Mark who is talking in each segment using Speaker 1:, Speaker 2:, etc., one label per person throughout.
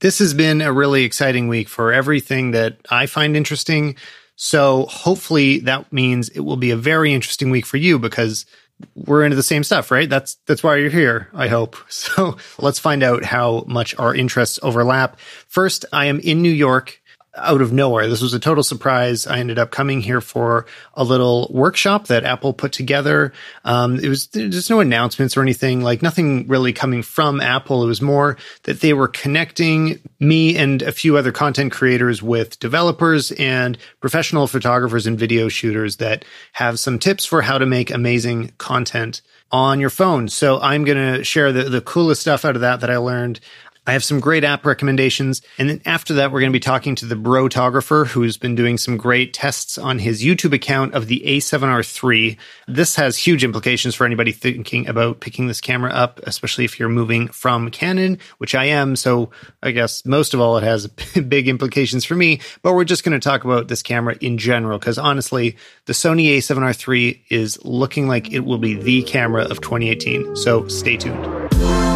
Speaker 1: This has been a really exciting week for everything that I find interesting. So hopefully that means it will be a very interesting week for you because we're into the same stuff, right? That's that's why you're here, I hope. So let's find out how much our interests overlap. First, I am in New York out of nowhere. This was a total surprise. I ended up coming here for a little workshop that Apple put together. Um, it was just no announcements or anything, like nothing really coming from Apple. It was more that they were connecting me and a few other content creators with developers and professional photographers and video shooters that have some tips for how to make amazing content on your phone. So I'm going to share the, the coolest stuff out of that that I learned. I have some great app recommendations. And then after that, we're going to be talking to the Brotographer, who's been doing some great tests on his YouTube account of the A7R3. This has huge implications for anybody thinking about picking this camera up, especially if you're moving from Canon, which I am. So I guess most of all, it has big implications for me. But we're just going to talk about this camera in general, because honestly, the Sony A7R3 is looking like it will be the camera of 2018. So stay tuned.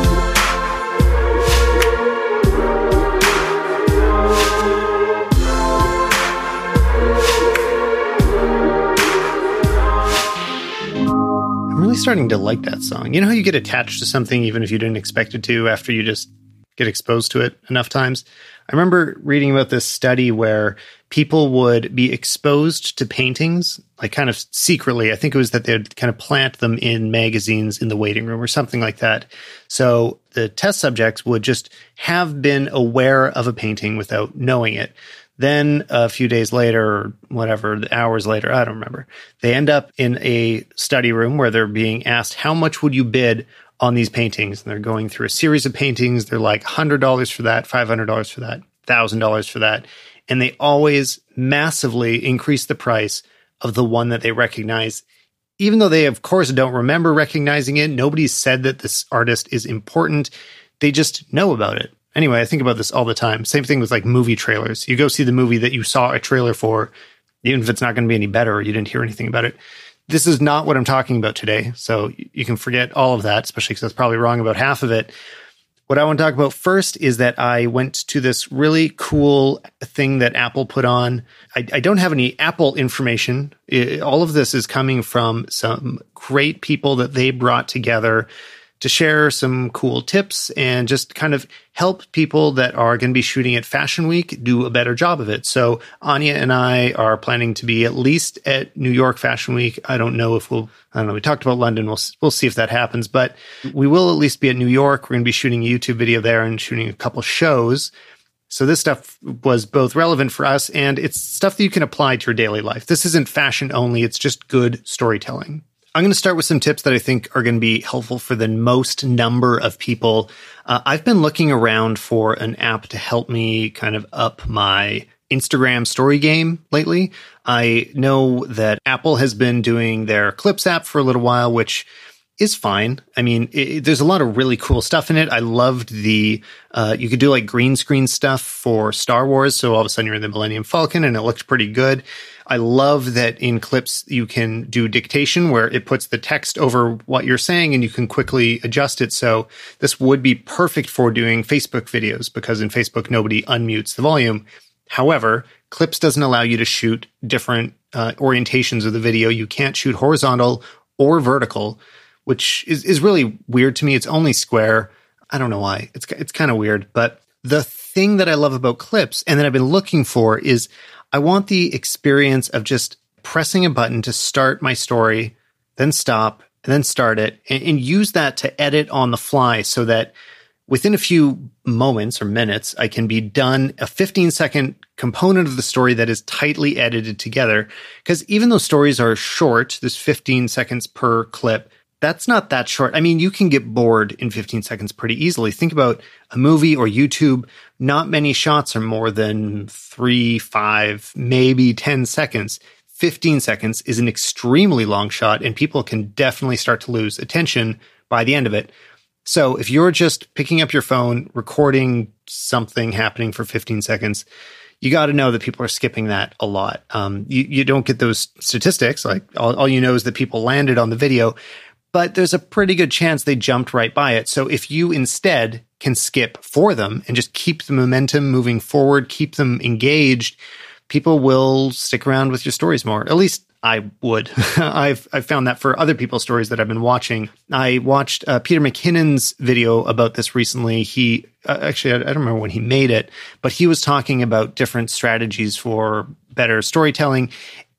Speaker 1: Really starting to like that song. You know how you get attached to something even if you didn't expect it to after you just get exposed to it enough times? I remember reading about this study where people would be exposed to paintings, like kind of secretly. I think it was that they'd kind of plant them in magazines in the waiting room or something like that. So the test subjects would just have been aware of a painting without knowing it. Then a few days later, whatever, hours later, I don't remember, they end up in a study room where they're being asked, how much would you bid on these paintings? And they're going through a series of paintings. They're like $100 for that, $500 for that, $1,000 for that. And they always massively increase the price of the one that they recognize even though they of course don't remember recognizing it nobody said that this artist is important they just know about it Anyway, I think about this all the time. Same thing with like movie trailers. You go see the movie that you saw a trailer for, even if it's not going to be any better or you didn't hear anything about it. This is not what I'm talking about today. So you can forget all of that, especially because that's probably wrong about half of it. What I want to talk about first is that I went to this really cool thing that Apple put on. I, I don't have any Apple information. It, all of this is coming from some great people that they brought together to share some cool tips and just kind of help people that are going to be shooting at Fashion Week do a better job of it. So Anya and I are planning to be at least at New York Fashion Week. I don't know if we'll, I don't know. We talked about London. We'll, we'll see if that happens, but we will at least be at New York. We're going to be shooting a YouTube video there and shooting a couple shows. So this stuff was both relevant for us and it's stuff that you can apply to your daily life. This isn't fashion only. It's just good storytelling. I'm going to start with some tips that I think are going to be helpful for the most number of people. Uh, I've been looking around for an app to help me kind of up my Instagram story game lately. I know that Apple has been doing their Clips app for a little while, which is fine. I mean, it, there's a lot of really cool stuff in it. I loved the, uh, you could do like green screen stuff for Star Wars. So all of a sudden you're in the Millennium Falcon and it looked pretty good. I love that in clips you can do dictation where it puts the text over what you're saying and you can quickly adjust it. So this would be perfect for doing Facebook videos because in Facebook nobody unmutes the volume. However, clips doesn't allow you to shoot different uh, orientations of the video. You can't shoot horizontal or vertical, which is, is really weird to me. It's only square. I don't know why. It's it's kind of weird, but the thing that I love about clips and that I've been looking for is I want the experience of just pressing a button to start my story, then stop, and then start it, and, and, use that to edit on the fly so that within a few moments or minutes, I can be done a 15 second component of the story that is tightly edited together. Because even though stories are short, there's 15 seconds per clip, that's not that short. I mean, you can get bored in 15 seconds pretty easily. Think about a movie or YouTube. Not many shots are more than three, five, maybe 10 seconds. 15 seconds is an extremely long shot, and people can definitely start to lose attention by the end of it. So if you're just picking up your phone, recording something happening for 15 seconds, you got to know that people are skipping that a lot. Um, you, you don't get those statistics. Like all, all you know is that people landed on the video but there's a pretty good chance they jumped right by it. So if you instead can skip for them and just keep the momentum moving forward, keep them engaged, people will stick around with your stories more. At least I would. I've I've found that for other people's stories that I've been watching. I watched uh, Peter McKinnon's video about this recently. He uh, actually I, I don't remember when he made it, but he was talking about different strategies for better storytelling.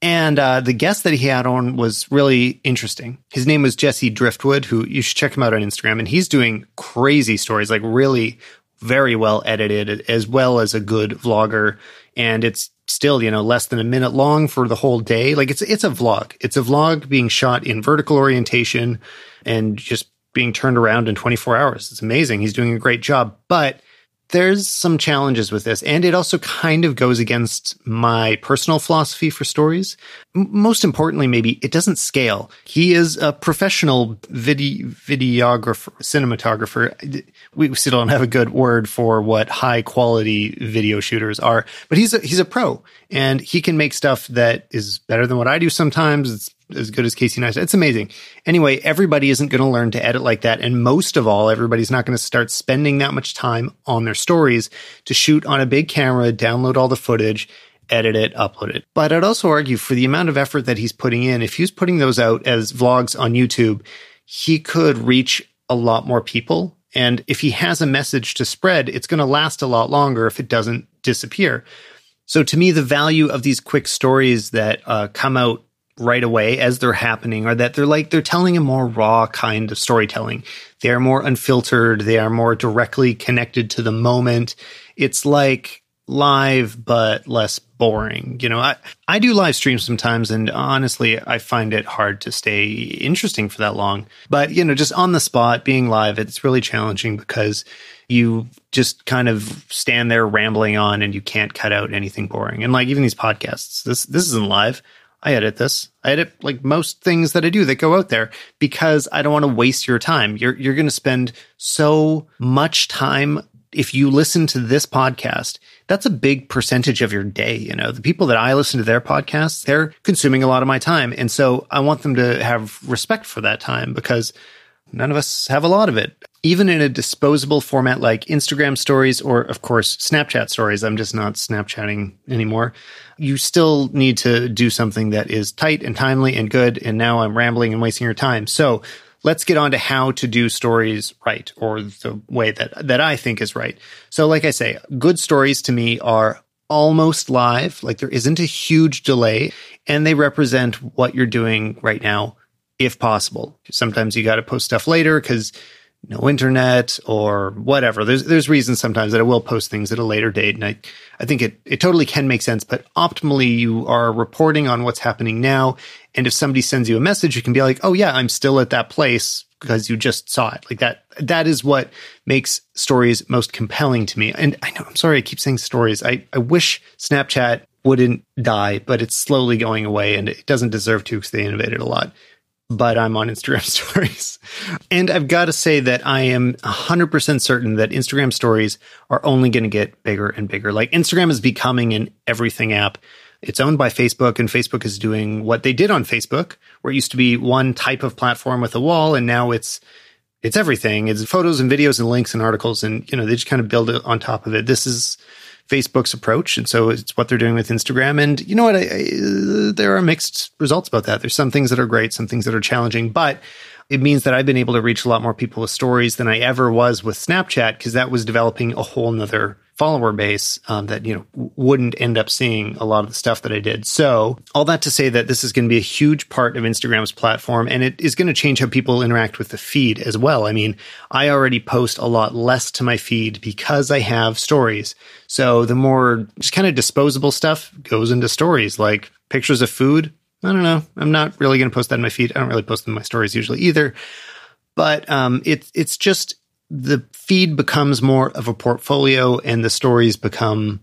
Speaker 1: And uh, the guest that he had on was really interesting. His name was Jesse Driftwood, who you should check him out on Instagram. And he's doing crazy stories, like really very well edited, as well as a good vlogger. And it's still, you know, less than a minute long for the whole day. Like it's it's a vlog. It's a vlog being shot in vertical orientation and just being turned around in 24 hours. It's amazing. He's doing a great job. But there's some challenges with this, and it also kind of goes against my personal philosophy for stories. M- most importantly, maybe it doesn't scale. He is a professional video videographer, cinematographer. We still don't have a good word for what high quality video shooters are, but he's a, he's a pro, and he can make stuff that is better than what I do sometimes. It's as good as Casey Neistat. It's amazing. Anyway, everybody isn't going to learn to edit like that. And most of all, everybody's not going to start spending that much time on their stories to shoot on a big camera, download all the footage, edit it, upload it. But I'd also argue for the amount of effort that he's putting in, if he's putting those out as vlogs on YouTube, he could reach a lot more people. And if he has a message to spread, it's going to last a lot longer if it doesn't disappear. So to me, the value of these quick stories that uh, come out right away as they're happening are that they're like they're telling a more raw kind of storytelling. They are more unfiltered, they are more directly connected to the moment. It's like live but less boring. You know, I I do live streams sometimes and honestly I find it hard to stay interesting for that long. But you know, just on the spot being live, it's really challenging because you just kind of stand there rambling on and you can't cut out anything boring. And like even these podcasts, this this isn't live. I edit this. I edit like most things that I do that go out there because I don't want to waste your time. You're you're going to spend so much time if you listen to this podcast. That's a big percentage of your day, you know. The people that I listen to their podcasts, they're consuming a lot of my time. And so I want them to have respect for that time because none of us have a lot of it even in a disposable format like Instagram stories or, of course, Snapchat stories, I'm just not Snapchatting anymore. You still need to do something that is tight and timely and good. And now I'm rambling and wasting your time. So let's get on to how to do stories right or the way that, that I think is right. So, like I say, good stories to me are almost live, like there isn't a huge delay, and they represent what you're doing right now, if possible. Sometimes you got to post stuff later because no internet or whatever. There's there's reasons sometimes that I will post things at a later date, and I I think it it totally can make sense. But optimally, you are reporting on what's happening now, and if somebody sends you a message, you can be like, oh yeah, I'm still at that place because you just saw it. Like that that is what makes stories most compelling to me. And I know I'm sorry I keep saying stories. I I wish Snapchat wouldn't die, but it's slowly going away, and it doesn't deserve to because they innovated a lot but I'm on Instagram stories. And I've got to say that I am 100% certain that Instagram stories are only going to get bigger and bigger. Like Instagram is becoming an everything app. It's owned by Facebook and Facebook is doing what they did on Facebook, where it used to be one type of platform with a wall and now it's it's everything. It's photos and videos and links and articles and you know, they just kind of build it on top of it. This is Facebook's approach, and so it's what they're doing with Instagram. And you know what? I, I, there are mixed results about that. There's some things that are great, some things that are challenging, but it means that I've been able to reach a lot more people with stories than I ever was with Snapchat because that was developing a whole nother follower base um, that you know wouldn't end up seeing a lot of the stuff that I did. So all that to say that this is going to be a huge part of Instagram's platform, and it is going to change how people interact with the feed as well. I mean, I already post a lot less to my feed because I have stories. So the more just kind of disposable stuff goes into stories, like pictures of food. I don't know. I'm not really going to post that in my feed. I don't really post in my stories usually either. But um, it's it's just the feed becomes more of a portfolio and the stories become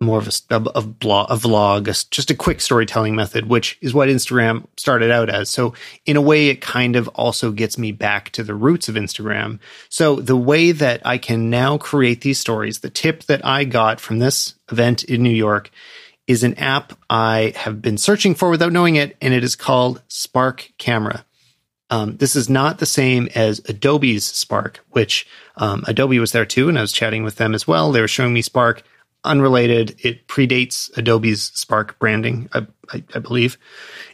Speaker 1: more of a, a, blog, a vlog, a, just a quick storytelling method, which is what Instagram started out as. So in a way, it kind of also gets me back to the roots of Instagram. So the way that I can now create these stories, the tip that I got from this event in New York is an app I have been searching for without knowing it, and it is called Spark Camera. Um, this is not the same as Adobe's Spark, which um, Adobe was there too, and I was chatting with them as well. They were showing me Spark, unrelated. It predates Adobe's Spark branding, I, I, I believe,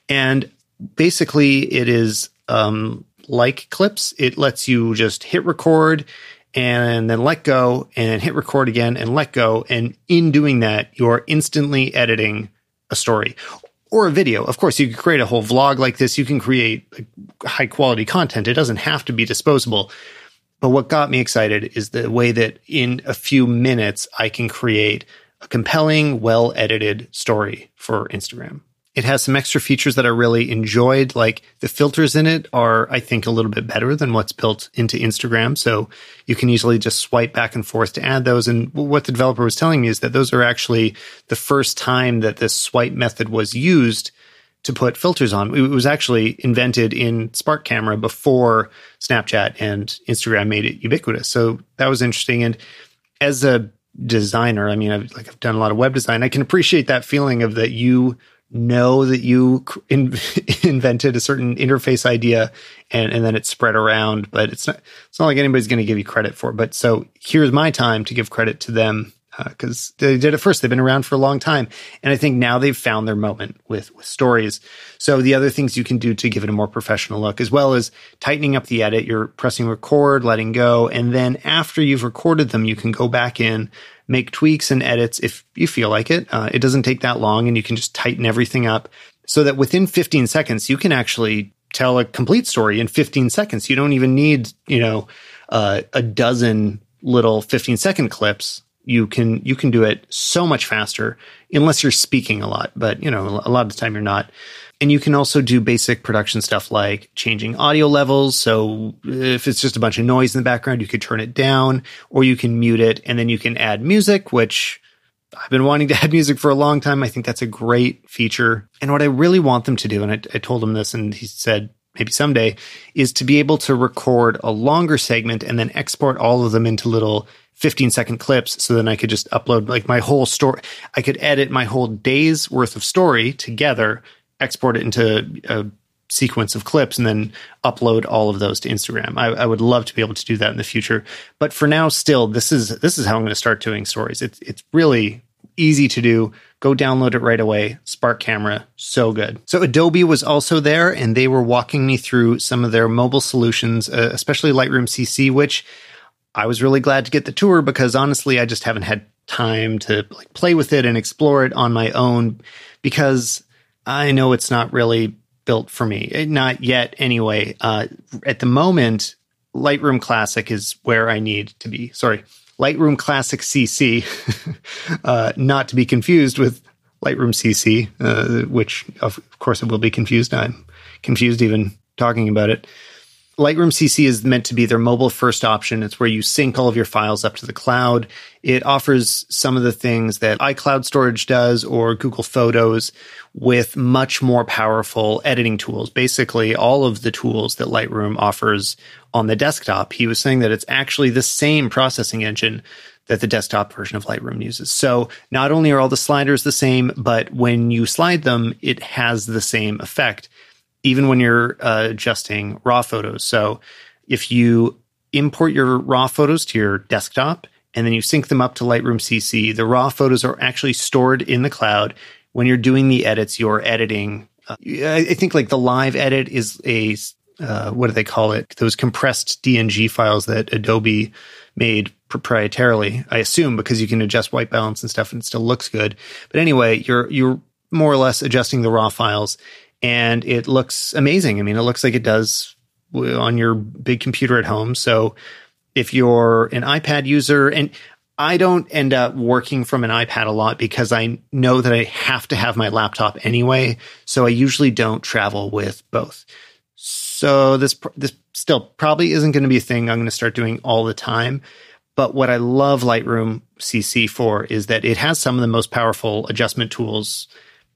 Speaker 1: and basically it is um, like Clips. It lets you just hit record and then let go and hit record again and let go. And in doing that, you're instantly editing a story or a video. Of course, you can create a whole vlog like this. You can create high quality content. It doesn't have to be disposable. But what got me excited is the way that in a few minutes, I can create a compelling, well edited story for Instagram. It has some extra features that I really enjoyed. Like the filters in it are, I think, a little bit better than what's built into Instagram. So you can easily just swipe back and forth to add those. And what the developer was telling me is that those are actually the first time that this swipe method was used to put filters on. It was actually invented in Spark Camera before Snapchat and Instagram made it ubiquitous. So that was interesting. And as a designer, I mean, I've like I've done a lot of web design. I can appreciate that feeling of that you know that you in, invented a certain interface idea and, and then it spread around, but it's not, it's not like anybody's going to give you credit for it. But so here's my time to give credit to them because uh, they did it first. They've been around for a long time. And I think now they've found their moment with, with stories. So the other things you can do to give it a more professional look, as well as tightening up the edit, you're pressing record, letting go. And then after you've recorded them, you can go back in make tweaks and edits if you feel like it. Uh, it doesn't take that long and you can just tighten everything up so that within 15 seconds, you can actually tell a complete story in 15 seconds. You don't even need, you know, uh, a dozen little 15 second clips. You can, you can do it so much faster unless you're speaking a lot, but you know, a lot of the time you're not. And you can also do basic production stuff like changing audio levels. So if it's just a bunch of noise in the background, you could turn it down or you can mute it and then you can add music, which I've been wanting to add music for a long time. I think that's a great feature. And what I really want them to do, and I, I told him this and he said, maybe someday, is to be able to record a longer segment and then export all of them into little 15 second clips. So then I could just upload like my whole story. I could edit my whole day's worth of story together export it into a sequence of clips and then upload all of those to Instagram. I, I, would love to be able to do that in the future, but for now, still, this is this is how I'm going to start doing stories. It's it's really easy to do. Go download it right away. Spark Camera, so good. So Adobe was also there, and they were walking me through some of their mobile solutions, uh, especially Lightroom CC, which I was really glad to get the tour because honestly, I just haven't had time to like play with it and explore it on my own because I know it's not really built for me. Eh, not yet, anyway. Uh, at the moment, Lightroom Classic is where I need to be. Sorry, Lightroom Classic CC, uh, not to be confused with Lightroom CC, uh, which of course it will be confused. I'm confused even talking about it. Lightroom CC is meant to be their mobile first option. It's where you sync all of your files up to the cloud. It offers some of the things that iCloud storage does or Google Photos with much more powerful editing tools. Basically, all of the tools that Lightroom offers on the desktop. He was saying that it's actually the same processing engine that the desktop version of Lightroom uses. So not only are all the sliders the same, but when you slide them, it has the same effect even when you're uh, adjusting raw photos. So if you import your raw photos to your desktop and then you sync them up to Lightroom CC, the raw photos are actually stored in the cloud. When you're doing the edits, you're editing. Uh, I think like the live edit is a uh, what do they call it? Those compressed DNG files that Adobe made proprietarily, I assume, because you can adjust white balance and stuff and it still looks good. But anyway, you're you're more or less adjusting the raw files and it looks amazing. I mean, it looks like it does on your big computer at home. So if you're an iPad user, and I don't end up working from an iPad a lot because I know that I have to have my laptop anyway. So I usually don't travel with both. So this this still probably isn't going to be a thing I'm going to start doing all the time. But what I love Lightroom CC for is that it has some of the most powerful adjustment tools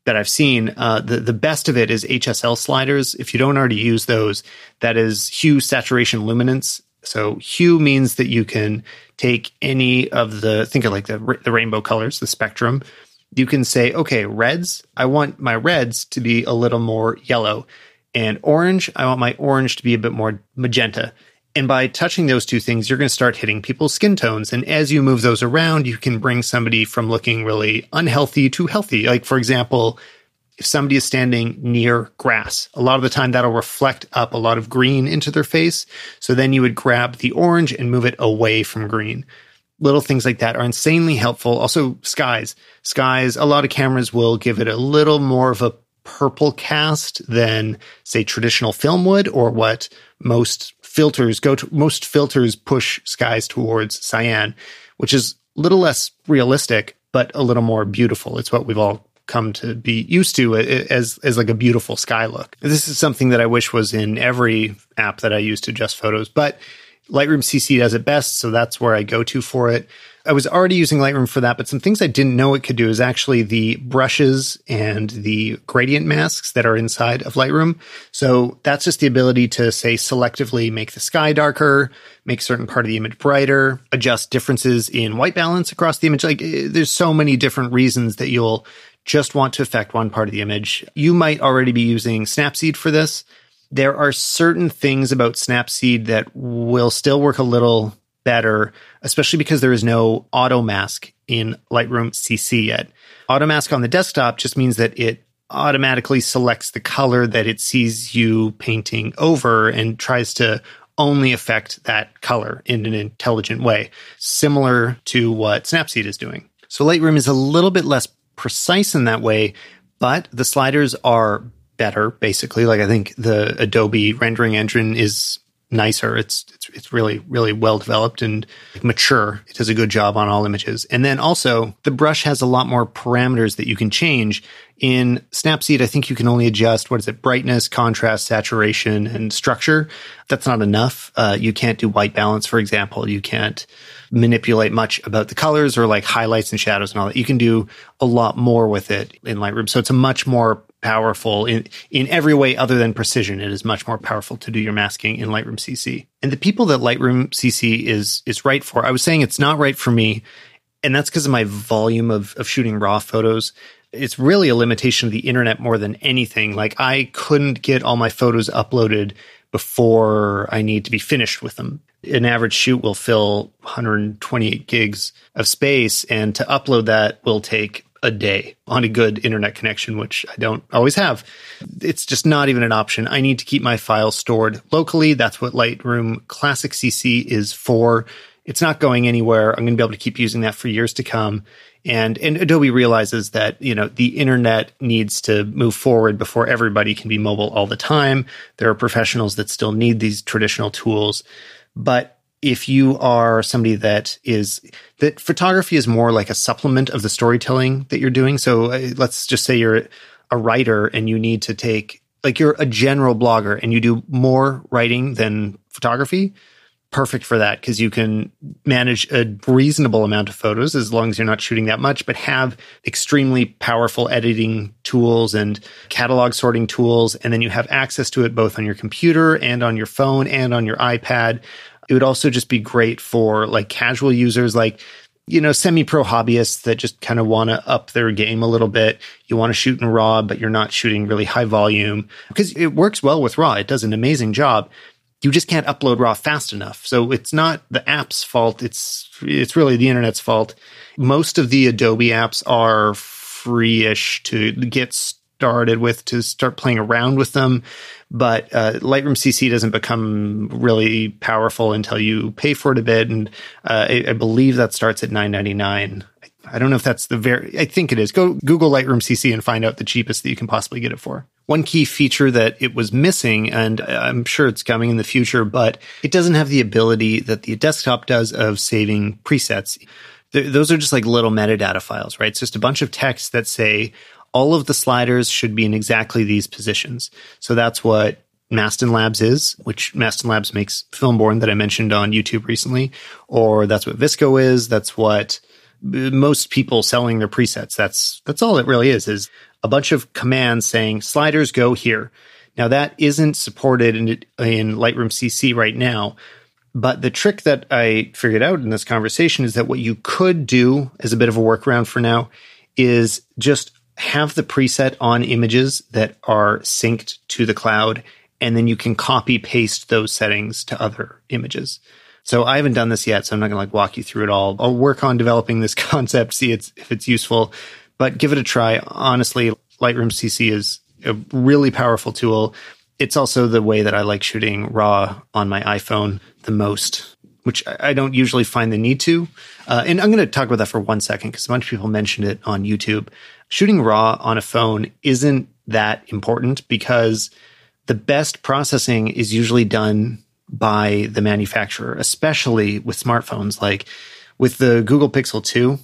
Speaker 1: that I've seen. Uh, the the best of it is HSL sliders. If you don't already use those, that is hue, saturation, luminance. So hue means that you can take any of the think of like the the rainbow colors, the spectrum. You can say, okay, reds. I want my reds to be a little more yellow. And orange, I want my orange to be a bit more magenta. And by touching those two things, you're going to start hitting people's skin tones. And as you move those around, you can bring somebody from looking really unhealthy to healthy. Like, for example, if somebody is standing near grass, a lot of the time that'll reflect up a lot of green into their face. So then you would grab the orange and move it away from green. Little things like that are insanely helpful. Also, skies. Skies, a lot of cameras will give it a little more of a purple cast than, say, traditional film would, or what most filters go to. Most filters push skies towards cyan, which is a little less realistic, but a little more beautiful. It's what we've all come to be used to uh, as as like a beautiful sky look. This is something that I wish was in every app that I use to adjust photos, but Lightroom CC does it best, so that's where I go to for it. I was already using Lightroom for that, but some things I didn't know it could do is actually the brushes and the gradient masks that are inside of Lightroom. So that's just the ability to say selectively make the sky darker, make certain part of the image brighter, adjust differences in white balance across the image. Like eh, there's so many different reasons that you'll just want to affect one part of the image. You might already be using Snapseed for this. There are certain things about Snapseed that will still work a little better, especially because there is no auto mask in Lightroom CC yet. Auto mask on the desktop just means that it automatically selects the color that it sees you painting over and tries to only affect that color in an intelligent way, similar to what Snapseed is doing. So Lightroom is a little bit less precise in that way, but the sliders are better, basically. Like I think the Adobe rendering engine is nicer. It's it's it's really really well developed and mature. It does a good job on all images. And then also the brush has a lot more parameters that you can change. In Snapseed, I think you can only adjust what is it, brightness, contrast, saturation, and structure. That's not enough. Uh, you can't do white balance, for example. You can't manipulate much about the colors or like highlights and shadows and all that. You can do a lot more with it in Lightroom. So it's a much more powerful in, in every way other than precision. It is much more powerful to do your masking in Lightroom CC. And the people that Lightroom CC is, is right for, I was saying it's not right for me. And that's because of my volume of, of shooting raw photos. It's really a limitation of the internet more than anything. Like I couldn't get all my photos uploaded before I need to be finished with them. An average shoot will fill 128 gigs of space, and to upload that will take a day on a good internet connection, which I don't always have. It's just not even an option. I need to keep my files stored locally. That's what Lightroom Classic CC is for. It's not going anywhere. I'm going to be able to keep using that for years to come. And, and Adobe realizes that, you know, the internet needs to move forward before everybody can be mobile all the time. There are professionals that still need these traditional tools. But if you are somebody that is that photography is more like a supplement of the storytelling that you're doing. So uh, let's just say you're a writer and you need to take like you're a general blogger and you do more writing than photography. Perfect for that because you can manage a reasonable amount of photos as long as you're not shooting that much, but have extremely powerful editing tools and catalog sorting tools. And then you have access to it both on your computer and on your phone and on your iPad it would also just be great for like casual users, like, you know, semi pro hobbyists that just kind of want to up their game a little bit. You want to shoot in RAW, but you're not shooting really high volume because it works well with RAW. It does an amazing job. You just can't upload RAW fast enough. So it's not the app's fault. It's, it's really the internet's fault. Most of the Adobe apps are free-ish to get started with to start playing around with them. But uh, Lightroom CC doesn't become really powerful until you pay for it a bit, and uh, I, I, believe that starts at nine ninety nine. I don't know if that's the very. I think it is. Go Google Lightroom CC and find out the cheapest that you can possibly get it for. One key feature that it was missing, and I'm sure it's coming in the future, but it doesn't have the ability that the desktop does of saving presets those are just like little metadata files, right? It's just a bunch of text that say, all of the sliders should be in exactly these positions. So that's what Mastin Labs is, which Mastin Labs makes Filmborn that I mentioned on YouTube recently, or that's what VSCO is. That's what uh, most people selling their presets. That's that's all it really is is a bunch of commands saying sliders go here. Now that isn't supported in in Lightroom CC right now, but the trick that I figured out in this conversation is that what you could do as a bit of a workaround for now is just have the preset on images that are synced to the cloud, and then you can copy paste those settings to other images. So I haven't done this yet, so I'm not going to like walk you through it all. I'll work on developing this concept, see it's, if it's useful, but give it a try. Honestly, Lightroom CC is a really powerful tool. It's also the way that I like shooting RAW on my iPhone the most, which I don't usually find the need to. Uh, and I'm going to talk about that for one second because a bunch of people mentioned it on YouTube. Shooting RAW on a phone isn't that important because the best processing is usually done by the manufacturer, especially with smartphones. Like with the Google Pixel 2,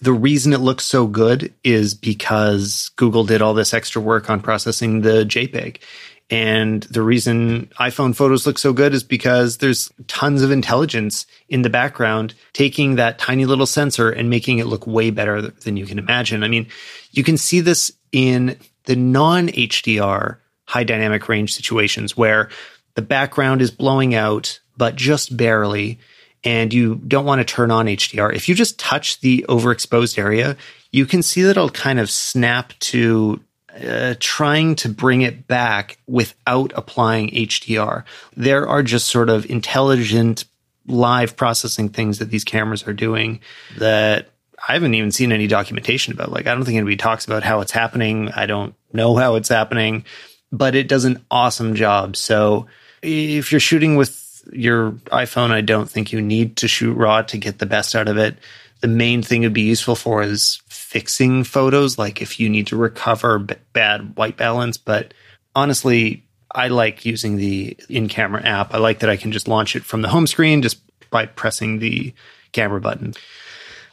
Speaker 1: the reason it looks so good is because Google did all this extra work on processing the JPEG. And the reason iPhone photos look so good is because there's tons of intelligence in the background taking that tiny little sensor and making it look way better than you can imagine. I mean, you can see this in the non HDR high dynamic range situations where the background is blowing out, but just barely, and you don't want to turn on HDR. If you just touch the overexposed area, you can see that it'll kind of snap to uh, trying to bring it back without applying HDR. There are just sort of intelligent live processing things that these cameras are doing that I haven't even seen any documentation about. Like, I don't think anybody talks about how it's happening. I don't know how it's happening, but it does an awesome job. So, if you're shooting with your iPhone, I don't think you need to shoot raw to get the best out of it. The main thing it'd be useful for is fixing photos, like if you need to recover b- bad white balance. But honestly, I like using the in camera app. I like that I can just launch it from the home screen just by pressing the camera button.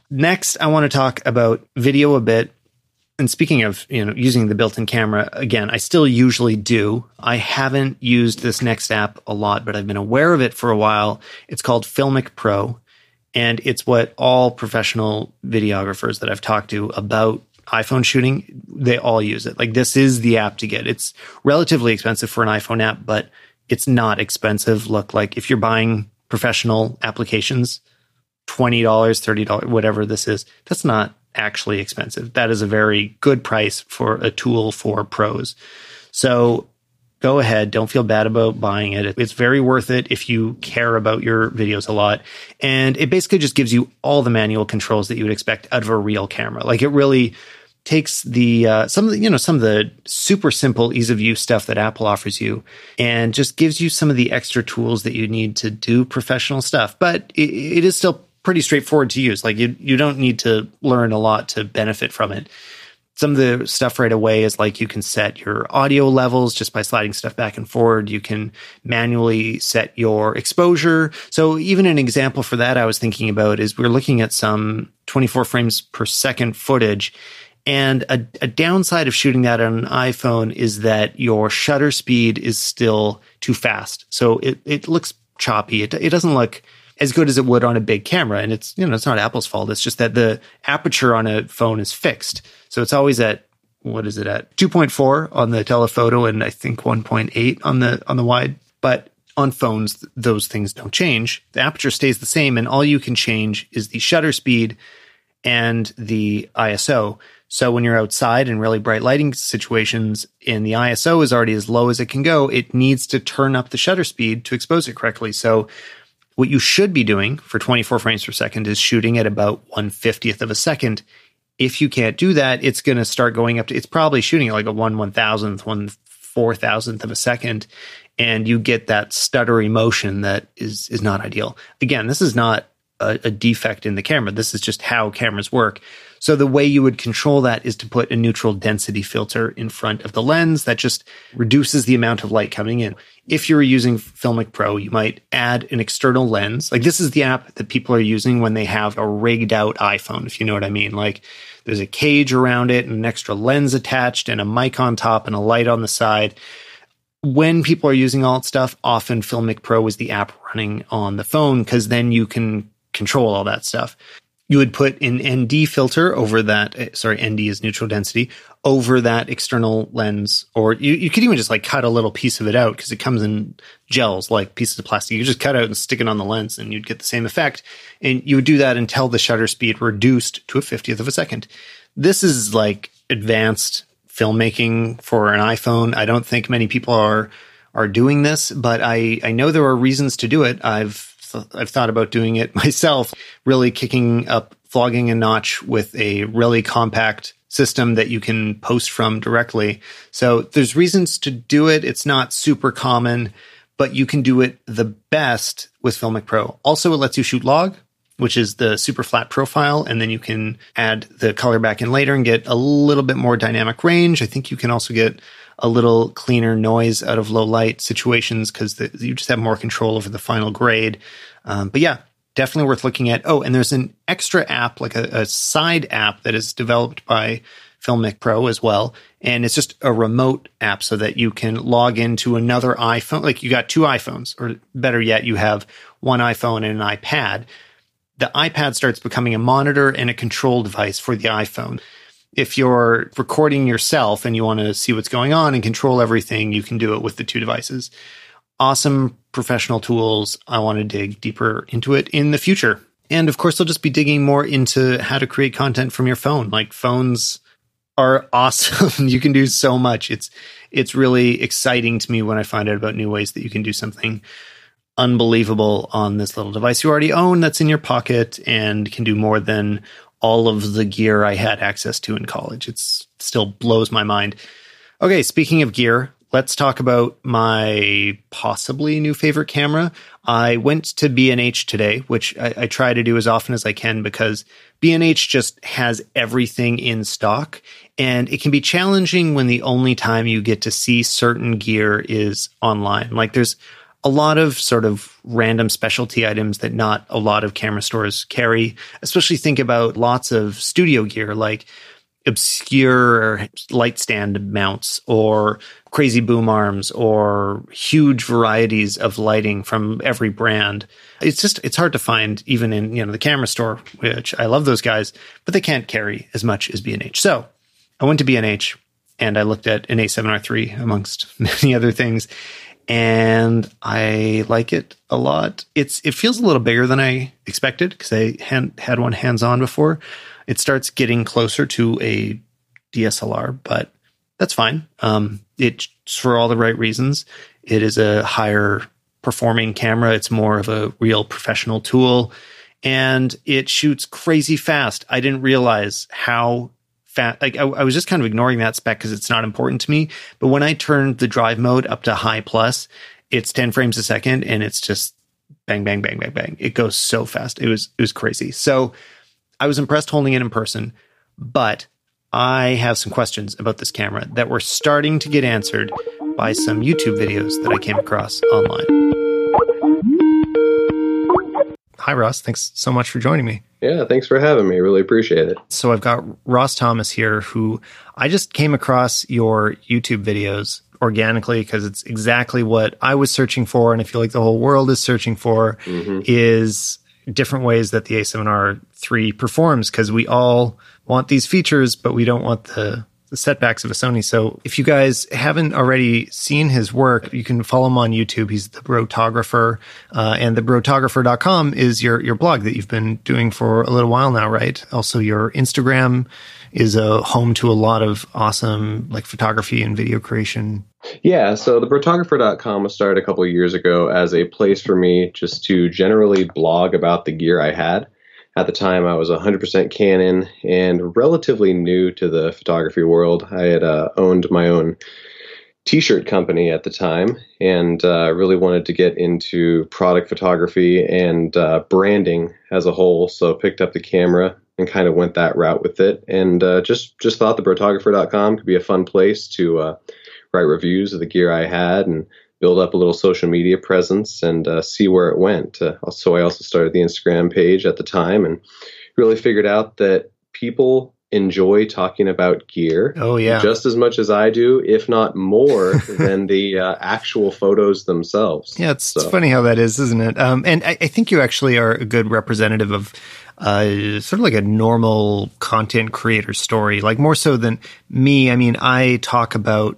Speaker 1: Next, I want to talk about video a bit and speaking of, you know, using the built-in camera again, I still usually do. I haven't used this next app a lot, but I've been aware of it for a while. It's called Filmic Pro, and it's what all professional videographers that I've talked to about iPhone shooting, they all use it. Like this is the app to get. It's relatively expensive for an iPhone app, but it's not expensive. Look, like if you're buying professional applications, $20, $30, whatever this is, that's not actually expensive. That is a very good price for a tool for pros. So go ahead. Don't feel bad about buying it. It's very worth it if you care about your videos a lot. And it basically just gives you all the manual controls that you would expect out of a real camera. Like it really takes the uh, some of the you know some of the super simple ease of use stuff that Apple offers you and just gives you some of the extra tools that you need to do professional stuff. But it, it is still pretty straightforward to use. Like you, you don't need to learn a lot to benefit from it. Some of the stuff right away is like you can set your audio levels just by sliding stuff back and forward. You can manually set your exposure. So even an example for that I was thinking about is we're looking at some 24 frames per second footage. And a, a downside of shooting that on an iPhone is that your shutter speed is still too fast. So it, it looks choppy. It, it doesn't look as good as it would on a big camera. And it's, you know, it's not Apple's fault. It's just that the aperture on a phone is fixed. So it's always at, what is it at? 2.4 on the telephoto and I think 1.8 on the, on the wide. But on phones, those things don't change. The aperture stays the same and all you can change is the shutter speed and the ISO. So when you're outside in really bright lighting situations and the ISO is already as low as it can go, it needs to turn up the shutter speed to expose it correctly. So what you should be doing for 24 frames per second is shooting at about 150th of a second. If you can't do that, it's going to start going up to, it's probably shooting at like a 1 1000th, 1 4000th of a second. And you get that stuttery motion that is, is not ideal. Again, this is not a, a defect in the camera. This is just how cameras work. So the way you would control that is to put a neutral density filter in front of the lens that just reduces the amount of light coming in. If you're using Filmic Pro, you might add an external lens. Like this is the app that people are using when they have a rigged out iPhone, if you know what I mean. Like there's a cage around it and an extra lens attached and a mic on top and a light on the side. When people are using all that stuff, often Filmic Pro is the app running on the phone because then you can control all that stuff you would put an ND filter over that. Eh, sorry, ND is neutral density over that external lens, or you, you could even just like cut a little piece of it out because it comes in gels like pieces of plastic. You just cut out and stick it on the lens, and you'd get the same effect. And you would do that until the shutter speed reduced to a fiftieth of a second. This is like advanced filmmaking for an iPhone. I don't think many people are are doing this, but I I know there are reasons to do it. I've I've thought about doing it myself, really kicking up vlogging a notch with a really compact system that you can post from directly. So there's reasons to do it. It's not super common, but you can do it the best with Filmic Pro. Also, it lets you shoot log, which is the super flat profile. And then you can add the color back in later and get a little bit more dynamic range. I think you can also get a little cleaner noise out of low light situations because you just have more control over the final grade. Um, but yeah, definitely worth looking at. Oh, and there's an extra app, like a, a side app that is developed by Filmic Pro as well. And it's just a remote app so that you can log into another iPhone. Like you got two iPhones, or better yet, you have one iPhone and an iPad. The iPad starts becoming a monitor and a control device for the iPhone. If you're recording yourself and you want to see what's going on and control everything, you can do it with the two devices awesome professional tools. I want to dig deeper into it in the future. And of course, I'll just be digging more into how to create content from your phone. Like phones are awesome. you can do so much. It's it's really exciting to me when I find out about new ways that you can do something unbelievable on this little device you already own that's in your pocket and can do more than all of the gear I had access to in college. It still blows my mind. Okay, speaking of gear, let's talk about my possibly new favorite camera. I went to B&H today, which I, I, try to do as often as I can because B&H just has everything in stock. And it can be challenging when the only time you get to see certain gear is online. Like there's a lot of sort of random specialty items that not a lot of camera stores carry, especially think about lots of studio gear like obscure light stand mounts or crazy boom arms or huge varieties of lighting from every brand. It's just it's hard to find even in you know the camera store, which I love those guys, but they can't carry as much as B&H. So I went to B&H and I looked at an A7R3 amongst many other things, and I like it a lot. It's it feels a little bigger than I expected because I hadn't had one hands on before. It starts getting closer to a DSLR, but that's fine. Um, it's for all the right reasons. It is a higher performing camera. It's more of a real professional tool and it shoots crazy fast. I didn't realize how fast, like I, I was just kind of ignoring that spec because it's not important to me. But when I turned the drive mode up to high plus, it's 10 frames a second and it's just bang, bang, bang, bang, bang. It goes so fast. It was, it was crazy. So I was impressed holding it in person, but I have some questions about this camera that were starting to get answered by some YouTube videos that I came across online. Hi, Ross. Thanks so much for joining me.
Speaker 2: Yeah, thanks for having me. Really appreciate it.
Speaker 1: So, I've got Ross Thomas here, who I just came across your YouTube videos organically because it's exactly what I was searching for. And I feel like the whole world is searching for mm-hmm. is different ways that the A7R3 performs because we all want these features, but we don't want the, setbacks of a Sony. So if you guys haven't already seen his work, you can follow him on YouTube. He's the Brotographer, uh, and the brotographer.com is your, your blog that you've been doing for a little while now, right? Also your Instagram is a home to a lot of awesome like photography and video creation
Speaker 2: yeah, so the brotographer.com was started a couple years ago as a place for me just to generally blog about the gear I had. At the time, I was 100% Canon and relatively new to the photography world. I had uh, owned my own t shirt company at the time and uh, really wanted to get into product photography and uh, branding as a whole. So picked up the camera and kind of went that route with it and uh, just, just thought the brotographer.com could be a fun place to uh, write reviews of the gear I had and build up a little social media presence and uh, see where it went. Uh, so I also started the Instagram page at the time and really figured out that people enjoy talking about gear.
Speaker 1: Oh yeah,
Speaker 2: just as much as I do, if not more than the uh, actual photos themselves.
Speaker 1: Yeah, it's, so. it's, funny how that is, isn't it? Um, and I, I, think you actually are a good representative of. Uh, sort of like a normal content creator story, like more so than me. I mean, I talk about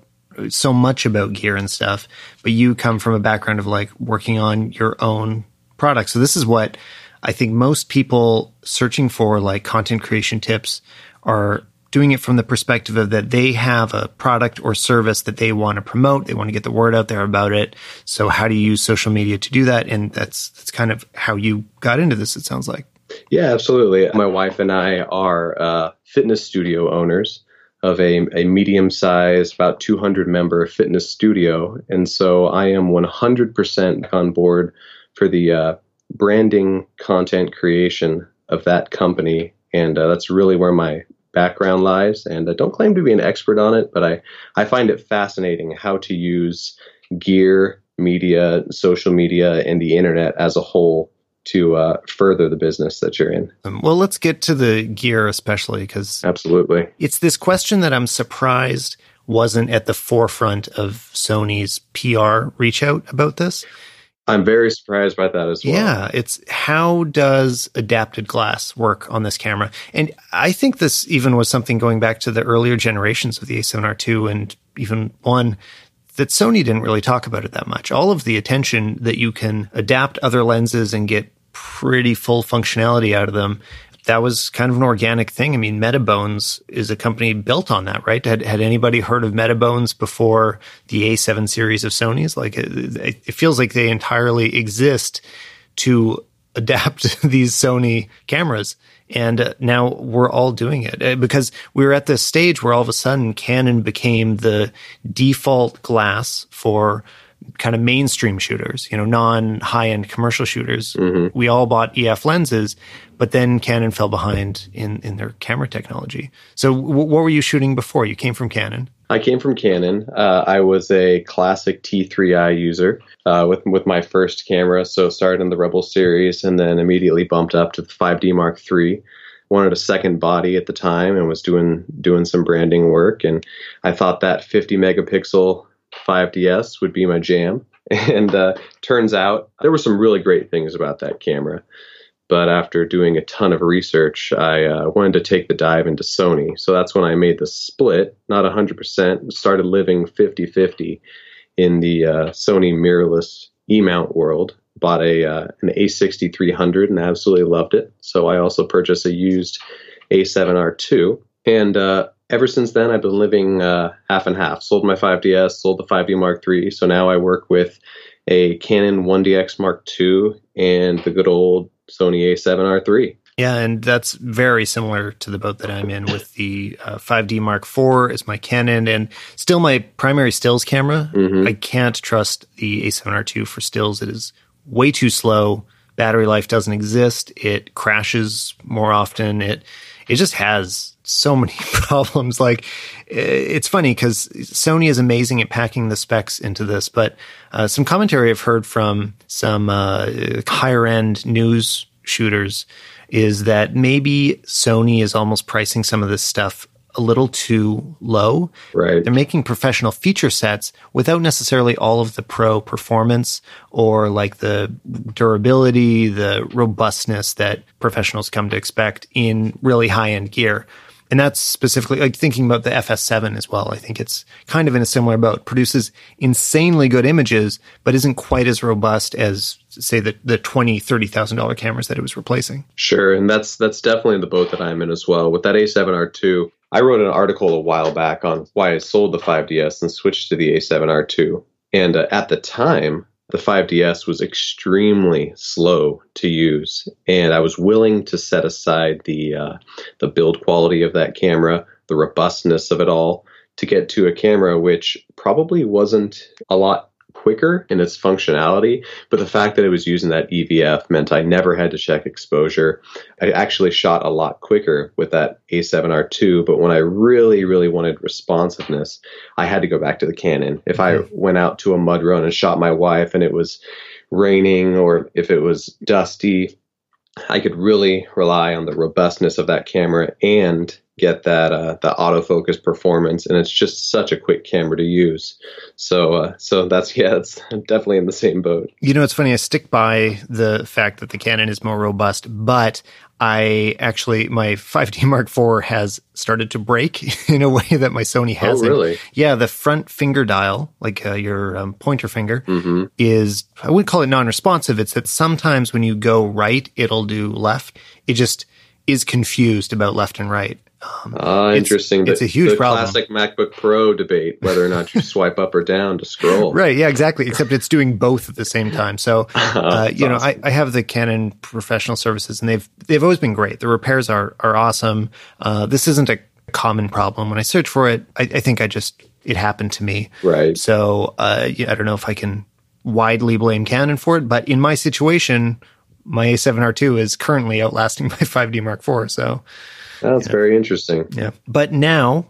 Speaker 1: so much about gear and stuff, but you come from a background of like working on your own product. So this is what I think most people searching for like content creation tips are doing it from the perspective of that they have a product or service that they want to promote. They want to get the word out there about it. So how do you use social media to do that? And that's that's kind of how you got into this. It sounds like.
Speaker 2: Yeah, absolutely. My wife and I are uh, fitness studio owners of a, a medium sized, about 200 member fitness studio. And so I am 100% on board for the uh, branding content creation of that company. And uh, that's really where my background lies. And I don't claim to be an expert on it, but I, I find it fascinating how to use gear, media, social media, and the internet as a whole to uh, further the business that you're in.
Speaker 1: Um, well, let's get to the gear, especially because
Speaker 2: absolutely,
Speaker 1: it's this question that I'm surprised wasn't at the forefront of Sony's PR reach out about this.
Speaker 2: I'm very surprised by that as well.
Speaker 1: Yeah, it's how does adapted glass work on this camera? And I think this even was something going back to the earlier generations of the A7R2 and even one that Sony didn't really talk about it that much. All of the attention that you can adapt other lenses and get pretty full functionality out of them. That was kind of an organic thing. I mean, Metabones is a company built on that, right? Had, had anybody heard of Metabones before the A7 series of Sony's? Like, it, it feels like they entirely exist to adapt these Sony cameras. And uh, now we're all doing it uh, because we were at this stage where all of a sudden Canon became the default glass for kind of mainstream shooters, you know, non high end commercial shooters. Mm-hmm. We all bought EF lenses, but then Canon fell behind in, in their camera technology. So, w- what were you shooting before? You came from Canon.
Speaker 2: I came from Canon. Uh, I was a classic T3i user uh, with with my first camera. So started in the Rebel series and then immediately bumped up to the 5D Mark III. Wanted a second body at the time and was doing doing some branding work. And I thought that 50 megapixel 5DS would be my jam. And uh, turns out there were some really great things about that camera. But after doing a ton of research, I uh, wanted to take the dive into Sony. So that's when I made the split, not 100%, started living 50 50 in the uh, Sony mirrorless E mount world. Bought a uh, an A6300 and absolutely loved it. So I also purchased a used A7R2. And uh, ever since then, I've been living uh, half and half. Sold my 5DS, sold the 5D Mark III. So now I work with a Canon 1DX Mark II and the good old Sony A7R3.
Speaker 1: Yeah, and that's very similar to the boat that I'm in with the uh, 5D Mark IV as my Canon and still my primary stills camera. Mm-hmm. I can't trust the A7R2 for stills. It is way too slow. Battery life doesn't exist. It crashes more often. It it just has so many problems. Like it's funny because Sony is amazing at packing the specs into this, but uh, some commentary I've heard from some uh, higher end news shooters is that maybe Sony is almost pricing some of this stuff a little too low.
Speaker 2: Right.
Speaker 1: They're making professional feature sets without necessarily all of the pro performance or like the durability, the robustness that professionals come to expect in really high end gear. And that's specifically like thinking about the FS7 as well. I think it's kind of in a similar boat. Produces insanely good images, but isn't quite as robust as say the the twenty thirty thousand dollar cameras that it was replacing.
Speaker 2: Sure, and that's that's definitely the boat that I'm in as well. With that A7R2, I wrote an article a while back on why I sold the 5DS and switched to the A7R2. And uh, at the time, the 5DS was extremely slow to use, and I was willing to set aside the uh, the build quality of that camera, the robustness of it all, to get to a camera which probably wasn't a lot quicker in its functionality, but the fact that it was using that EVF meant I never had to check exposure. I actually shot a lot quicker with that A7R2, but when I really, really wanted responsiveness, I had to go back to the Canon. If I mm-hmm. went out to a mud run and shot my wife and it was raining or if it was dusty, I could really rely on the robustness of that camera and get that uh, the autofocus performance, and it's just such a quick camera to use. So, uh, so that's yeah, it's definitely in the same boat.
Speaker 1: You know, it's funny. I stick by the fact that the Canon is more robust, but I actually my 5D Mark IV has started to break in a way that my Sony oh, hasn't.
Speaker 2: Oh, really?
Speaker 1: Yeah, the front finger dial, like uh, your um, pointer finger, mm-hmm. is I wouldn't call it non-responsive. It's that sometimes when you go right, it'll do left. It just is confused about left and right.
Speaker 2: Um, uh, interesting.
Speaker 1: It's, it's a huge
Speaker 2: the
Speaker 1: problem.
Speaker 2: Classic MacBook Pro debate whether or not you swipe up or down to scroll.
Speaker 1: Right. Yeah. Exactly. Except it's doing both at the same time. So, uh, you know, awesome. I, I, have the Canon professional services, and they've they've always been great. The repairs are are awesome. Uh, this isn't a common problem. When I search for it, I, I think I just it happened to me.
Speaker 2: Right.
Speaker 1: So, uh, yeah, I don't know if I can widely blame Canon for it, but in my situation, my A7R2 is currently outlasting my 5D Mark IV. So
Speaker 2: that's very interesting.
Speaker 1: Yeah. But now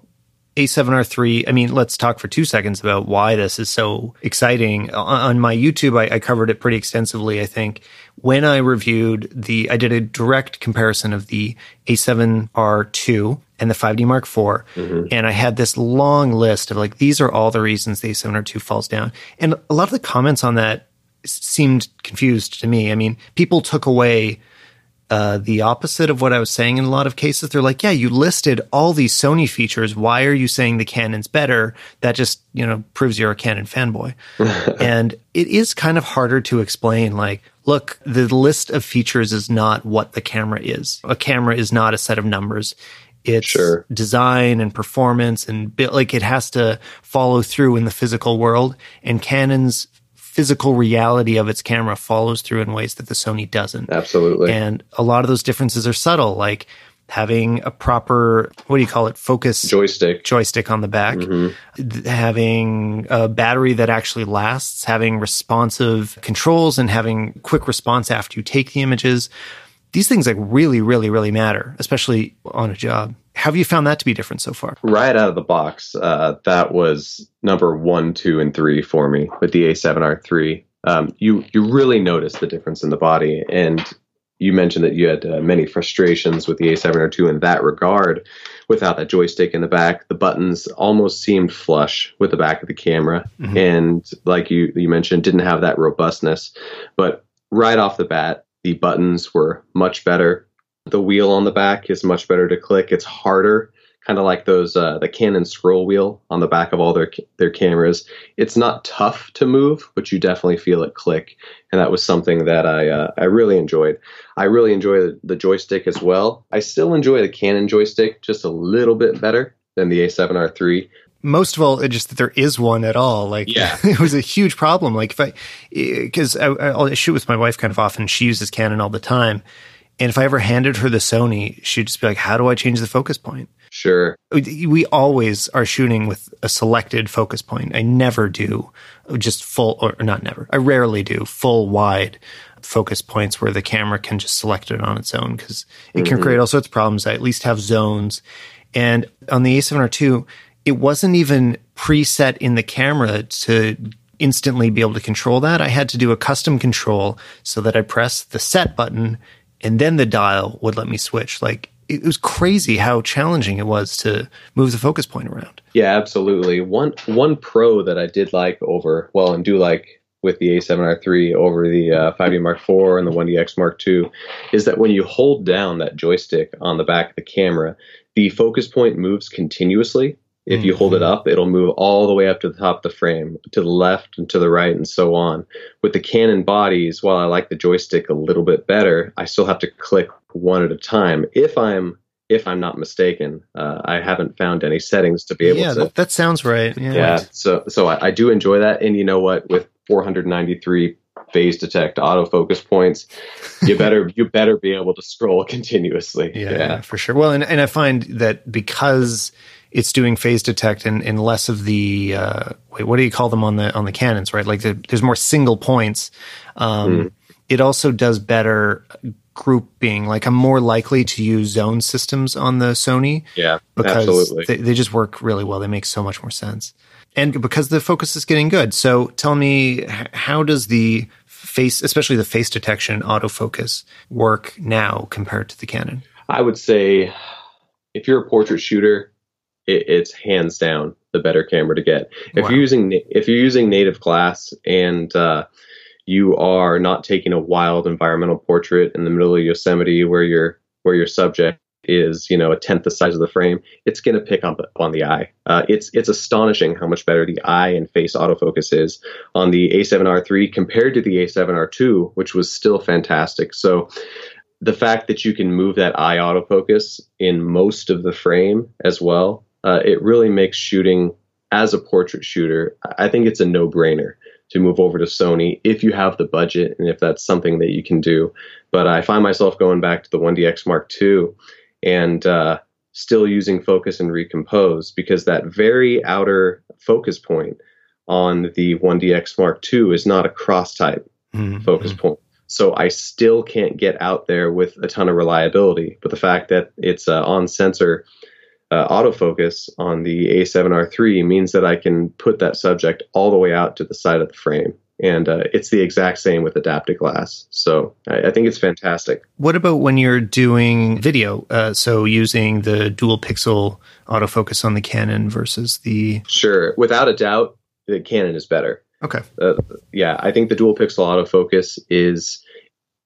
Speaker 1: A7R3, I mean, let's talk for two seconds about why this is so exciting. On my YouTube, I, I, covered it pretty extensively, I think. When I reviewed the, I did a direct comparison of the A7R2 and the 5D Mark IV. Mm-hmm. And I had this long list of like, these are all the reasons the A7R2 falls down. And a lot of the comments on that seemed confused to me. I mean, people took away uh, the opposite of what I was saying in a lot of cases. They're like, yeah, you listed all these Sony features. Why are you saying the Canon's better? That just, you know, proves you're a Canon fanboy. and it is kind of harder to explain. Like, look, the list of features is not what the camera is. A camera is not a set of numbers. It's sure. design and performance and like it has to follow through in the physical world. And Canon's physical reality of its camera follows through in ways that the Sony doesn't.
Speaker 2: Absolutely.
Speaker 1: And a lot of those differences are subtle, like having a proper what do you call it focus
Speaker 2: joystick
Speaker 1: joystick on the back mm-hmm. having a battery that actually lasts having responsive controls and having quick response after you take the images these things like really really really matter especially on a job have you found that to be different so far?
Speaker 2: Right out of the box, uh, that was number one, two, and three for me with the A7R3. Um, you you really notice the difference in the body, and you mentioned that you had uh, many frustrations with the A7R2 in that regard. Without that joystick in the back, the buttons almost seemed flush with the back of the camera, mm-hmm. and like you you mentioned, didn't have that robustness. But right off the bat, the buttons were much better the wheel on the back is much better to click. It's harder, kind of like those uh, the Canon scroll wheel on the back of all their their cameras. It's not tough to move, but you definitely feel it click, and that was something that I uh, I really enjoyed. I really enjoy the, the joystick as well. I still enjoy the Canon joystick just a little bit better than the A7R3
Speaker 1: most of all, it just that there is one at all. Like,
Speaker 2: yeah.
Speaker 1: it was a huge problem. Like, if I, because I, I, shoot with my wife kind of often, she uses Canon all the time. And if I ever handed her the Sony, she'd just be like, "How do I change the focus point?"
Speaker 2: Sure.
Speaker 1: We always are shooting with a selected focus point. I never do just full, or not never. I rarely do full wide focus points where the camera can just select it on its own because it mm-hmm. can create all sorts of problems. I at least have zones. And on the A7R2, it wasn't even preset in the camera to instantly be able to control that. I had to do a custom control so that I press the set button and then the dial would let me switch. Like it was crazy how challenging it was to move the focus point around.
Speaker 2: Yeah, absolutely. One one pro that I did like over well and do like with the A7R3 over the uh, 5D Mark IV and the 1DX Mark II is that when you hold down that joystick on the back of the camera, the focus point moves continuously. If you hold it mm-hmm. up, it'll move all the way up to the top of the frame, to the left and to the right, and so on. With the Canon bodies, while I like the joystick a little bit better, I still have to click one at a time. If I'm if I'm not mistaken, uh, I haven't found any settings to be able
Speaker 1: yeah,
Speaker 2: to.
Speaker 1: That, that sounds right.
Speaker 2: Yeah. yeah so so I, I do enjoy that, and you know what? With 493 phase detect autofocus points you better you better be able to scroll continuously
Speaker 1: yeah, yeah, for sure well and, and i find that because it's doing phase detect and, and less of the uh, wait, what do you call them on the on the canons, right? Like the, there's more single points. Um, mm. It also does better grouping. Like I'm more likely to use zone systems on the Sony.
Speaker 2: Yeah,
Speaker 1: because they, they just work really well. They make so much more sense, and because the focus is getting good. So tell me, how does the face, especially the face detection autofocus, work now compared to the Canon?
Speaker 2: I would say if you're a portrait shooter, it, it's hands down the better camera to get. If wow. you're using if you're using native glass and uh, you are not taking a wild environmental portrait in the middle of Yosemite where your where your subject is you know a tenth the size of the frame, it's going to pick up on the eye. Uh, it's it's astonishing how much better the eye and face autofocus is on the A7R3 compared to the A7R2, which was still fantastic. So the fact that you can move that eye autofocus in most of the frame as well, uh, it really makes shooting as a portrait shooter, I think it's a no brainer to move over to Sony if you have the budget and if that's something that you can do. But I find myself going back to the 1DX Mark II and uh, still using focus and recompose because that very outer focus point on the 1DX Mark II is not a cross type mm-hmm. focus point. So I still can't get out there with a ton of reliability. But the fact that it's uh, on sensor uh, autofocus on the A7R3 means that I can put that subject all the way out to the side of the frame. And uh, it's the exact same with adapted glass. So I, I, think it's fantastic.
Speaker 1: What about when you're doing video? Uh, so using the dual pixel autofocus on the Canon versus the.
Speaker 2: Sure. Without a doubt, the Canon is better.
Speaker 1: Okay.
Speaker 2: Uh, yeah, I think the dual pixel autofocus is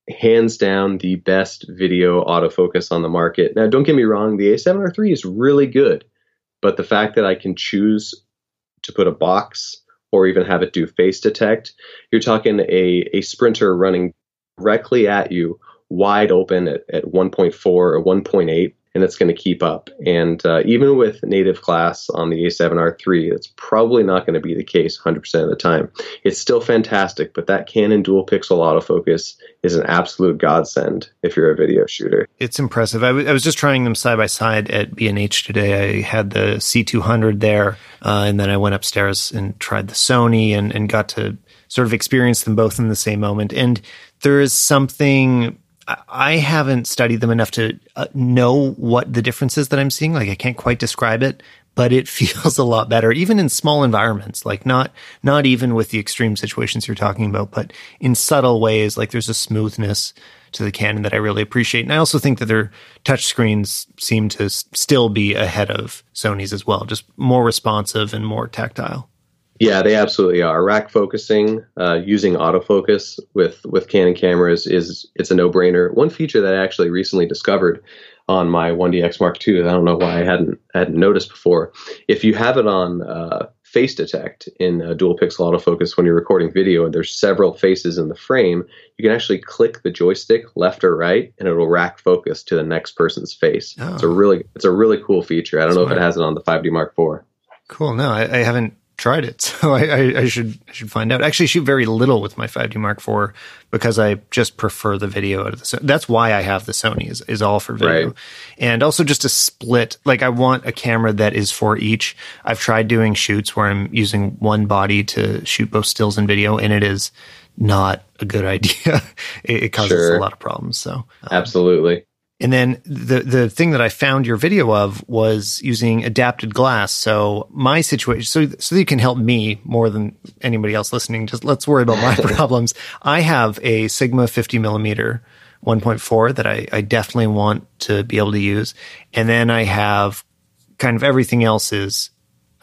Speaker 2: hands down the best video autofocus on the market. Now, don't get me wrong, the A7R3 is really good, but the fact that I can choose to put a box or even have it do face detect, you're talking a, a sprinter running directly at you, wide open at, at 1.4 or 1.8 and it's going to keep up. And uh, even with native glass on the A7R3, that's probably not going to be the case 100% of the time. It's still fantastic, but that Canon dual pixel autofocus is an absolute godsend if you're a video shooter.
Speaker 1: It's impressive. I, w- I was just trying them side by side at B&H today. I had the C200 there, uh, and then I went upstairs and tried the Sony and, and got to sort of experience them both in the same moment. And there is something I haven't studied them enough to uh, know what the difference is that I'm seeing. Like I can't quite describe it, but it feels a lot better, even in small environments. Like not not even with the extreme situations you're talking about, but in subtle ways. Like there's a smoothness to the Canon that I really appreciate, and I also think that their touchscreens seem to still be ahead of Sony's as well, just more responsive and more tactile.
Speaker 2: Yeah, they absolutely are. Rack focusing, uh, using autofocus with with Canon cameras is it's a no brainer. One feature that I actually recently discovered on my 1DX Mark II, I don't know why I hadn't hadn't noticed before. If you have it on uh, face detect in dual pixel autofocus when you're recording video, and there's several faces in the frame, you can actually click the joystick left or right, and it'll rack focus to the next person's face. Oh. It's a really it's a really cool feature. I don't Smart. know if it has it on the 5D Mark IV.
Speaker 1: Cool. No, I, I haven't tried it, so I, I, I, should I should find out. I actually, shoot very little with my 5D Mark IV because I just prefer the video out of the. That's why I have the Sony is is all for video, right. and also just a split. Like I want a camera that is for each. I've tried doing shoots where I'm using one body to shoot both stills and video, and it is not a good idea. it, it, causes sure. a lot of problems. So um,
Speaker 2: absolutely.
Speaker 1: And then the the thing that I found your video of was using adapted glass. So my situation, so so you can help me more than anybody else listening. Just let's worry about my problems. I have a Sigma 50 millimeter 1.4 that I, I definitely want to be able to use, and then I have kind of everything else is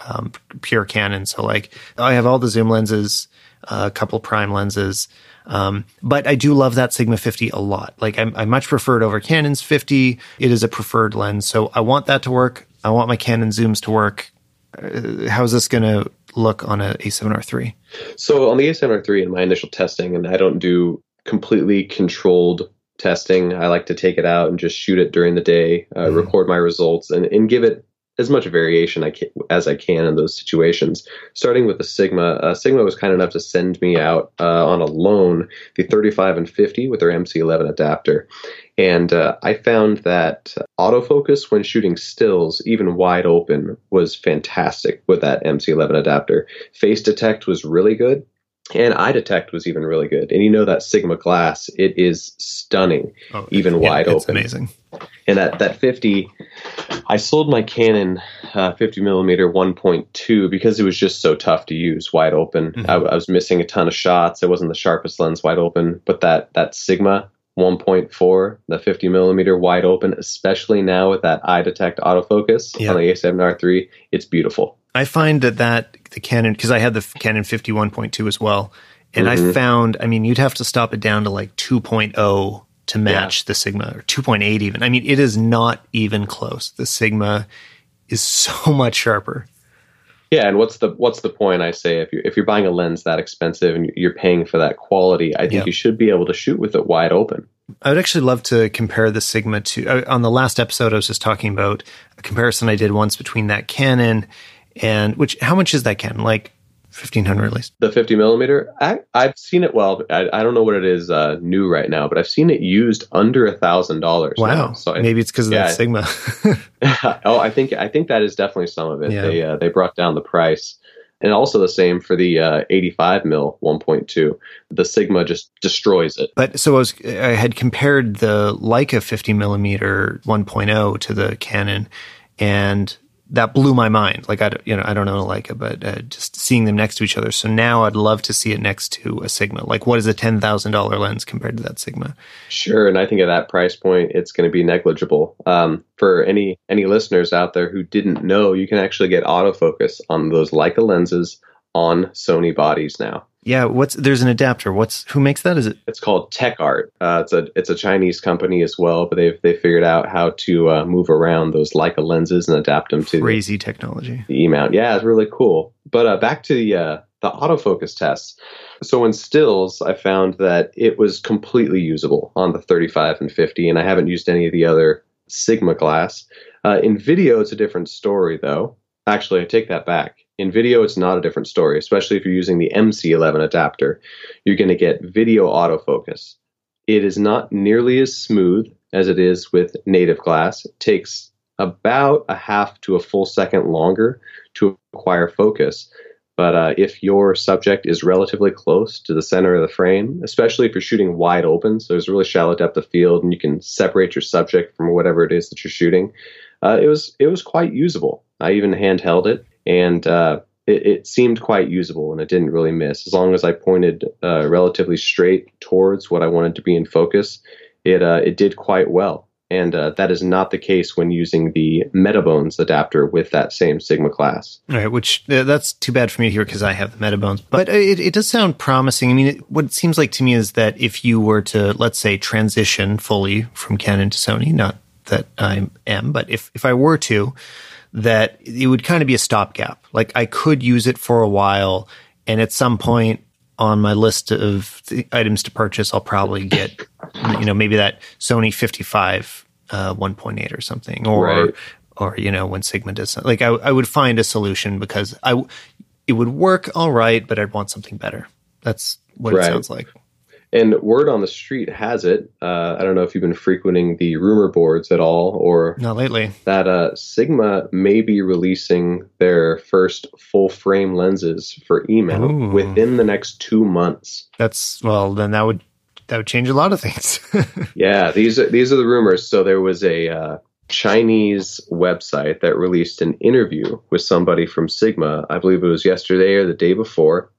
Speaker 1: um, pure Canon. So like I have all the zoom lenses, a couple prime lenses. Um, but I do love that Sigma 50 a lot. Like I, I much prefer it over Canon's 50. It is a preferred lens. So I want that to work. I want my Canon zooms to work. Uh, how's this going to look on a A7R3?
Speaker 2: So on the A7R3 in my initial testing, and I don't do completely controlled testing. I like to take it out and just shoot it during the day, uh, mm-hmm. record my results, and, and give it as much variation I can, as I can in those situations. Starting with the Sigma, uh, Sigma was kind enough to send me out uh, on a loan the 35 and 50 with their MC11 adapter. And uh, I found that autofocus when shooting stills, even wide open, was fantastic with that MC11 adapter. Face detect was really good. And eye detect was even really good. And you know that Sigma glass, it is stunning, oh, even yeah, wide open.
Speaker 1: amazing.
Speaker 2: And that, that 50, I sold my Canon uh, 50 millimeter 1.2 because it was just so tough to use wide open. Mm-hmm. I, I, was missing a ton of shots. It wasn't the sharpest lens wide open, but that that Sigma 1.4, the 50 millimeter wide open, especially now with that eye detect autofocus on the A7R3, it's beautiful.
Speaker 1: I find that that the Canon because I had the Canon 51.2 as well, and mm-hmm. I found I mean you'd have to stop it down to like 2.0 to match yeah. the Sigma or 2.8 even. I mean, it is not even close. The Sigma is so much sharper.
Speaker 2: Yeah, and what's the what's the point? I say if you if you're buying a lens that expensive and you're paying for that quality, I think yep. you should be able to shoot with it wide open.
Speaker 1: I would actually love to compare the Sigma to. Uh, on the last episode, I was just talking about a comparison I did once between that Canon and which. How much is that Canon? Like fifteen hundred at least.
Speaker 2: The fifty millimeter. I, have seen it. Well, I, I, don't know what it is uh, new right now, but I've seen it used under a thousand dollars.
Speaker 1: Wow. Now. So maybe it's because of yeah, that Sigma.
Speaker 2: oh, I think I think that is definitely some of it. Yeah. They uh, they brought down the price and also the same for the uh, 85 mil 1.2 the sigma just destroys it
Speaker 1: but so i was i had compared the leica 50 millimeter 1.0 to the canon and that blew my mind. Like I, you know, I don't know a Leica, but uh, just seeing them next to each other. So now I'd love to see it next to a Sigma. Like, what is a ten thousand dollar lens compared to that Sigma?
Speaker 2: Sure, and I think at that price point, it's going to be negligible. Um, for any any listeners out there who didn't know, you can actually get autofocus on those Leica lenses on Sony bodies now.
Speaker 1: Yeah, what's there's an adapter. What's who makes that? Is it?
Speaker 2: It's called TechArt. Uh, it's a it's a Chinese company as well, but they've they figured out how to uh, move around those Leica lenses and adapt them to
Speaker 1: crazy the, technology.
Speaker 2: The E mount, yeah, it's really cool. But uh, back to the uh, the autofocus tests. So in stills, I found that it was completely usable on the 35 and 50, and I haven't used any of the other Sigma glass. Uh, in video, it's a different story, though. Actually, I take that back. In video, it's not a different story, especially if you're using the MC11 adapter. You're going to get video autofocus. It is not nearly as smooth as it is with native glass. It takes about a half to a full second longer to acquire focus. But uh, if your subject is relatively close to the center of the frame, especially if you're shooting wide open, so there's a really shallow depth of field and you can separate your subject from whatever it is that you're shooting, uh, it was it was quite usable. I even handheld it, and uh, it, it, seemed quite usable and it didn't really miss. As long as I pointed uh, relatively straight towards what I wanted to be in focus, it, uh, it did quite well. And uh, that is not the case when using the Metabones adapter with that same Sigma glass.
Speaker 1: All right, which uh, that's too bad for me here because I have the Metabones. But it, it does sound promising. I mean, it, what it seems like to me is that if you were to, let's say, transition fully from Canon to Sony, not that I am, but if, if I were to, that it would kind of be a stopgap. Like I could use it for a while, and at some point on my list of items to purchase, I'll probably get, you know, maybe that Sony 55 uh, 1.8 or something, or right. or you know when Sigma does something. like I, I would find a solution because I it would work all right, but I'd want something better. That's what right. it sounds like.
Speaker 2: And word on the street has it. Uh, I don't know if you've been frequenting the rumor boards at all, or
Speaker 1: not lately.
Speaker 2: That uh, Sigma may be releasing their first full frame lenses for email mount within the next two months.
Speaker 1: That's well, then that would that would change a lot of things.
Speaker 2: yeah, these are these are the rumors. So there was a uh, Chinese website that released an interview with somebody from Sigma. I believe it was yesterday or the day before,